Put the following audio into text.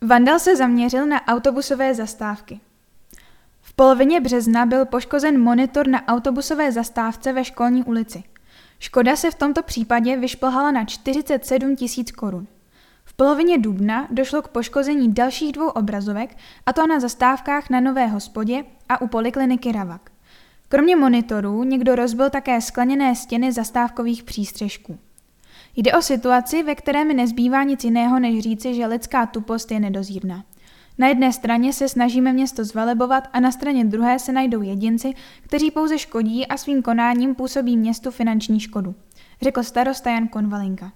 Vandal se zaměřil na autobusové zastávky. V polovině března byl poškozen monitor na autobusové zastávce ve školní ulici. Škoda se v tomto případě vyšplhala na 47 tisíc korun. V polovině dubna došlo k poškození dalších dvou obrazovek, a to na zastávkách na Nové hospodě a u polikliniky Ravak. Kromě monitorů někdo rozbil také skleněné stěny zastávkových přístřežků. Jde o situaci, ve které mi nezbývá nic jiného, než říci, že lidská tupost je nedozírná. Na jedné straně se snažíme město zvelebovat a na straně druhé se najdou jedinci, kteří pouze škodí a svým konáním působí městu finanční škodu, řekl starosta Jan Konvalinka.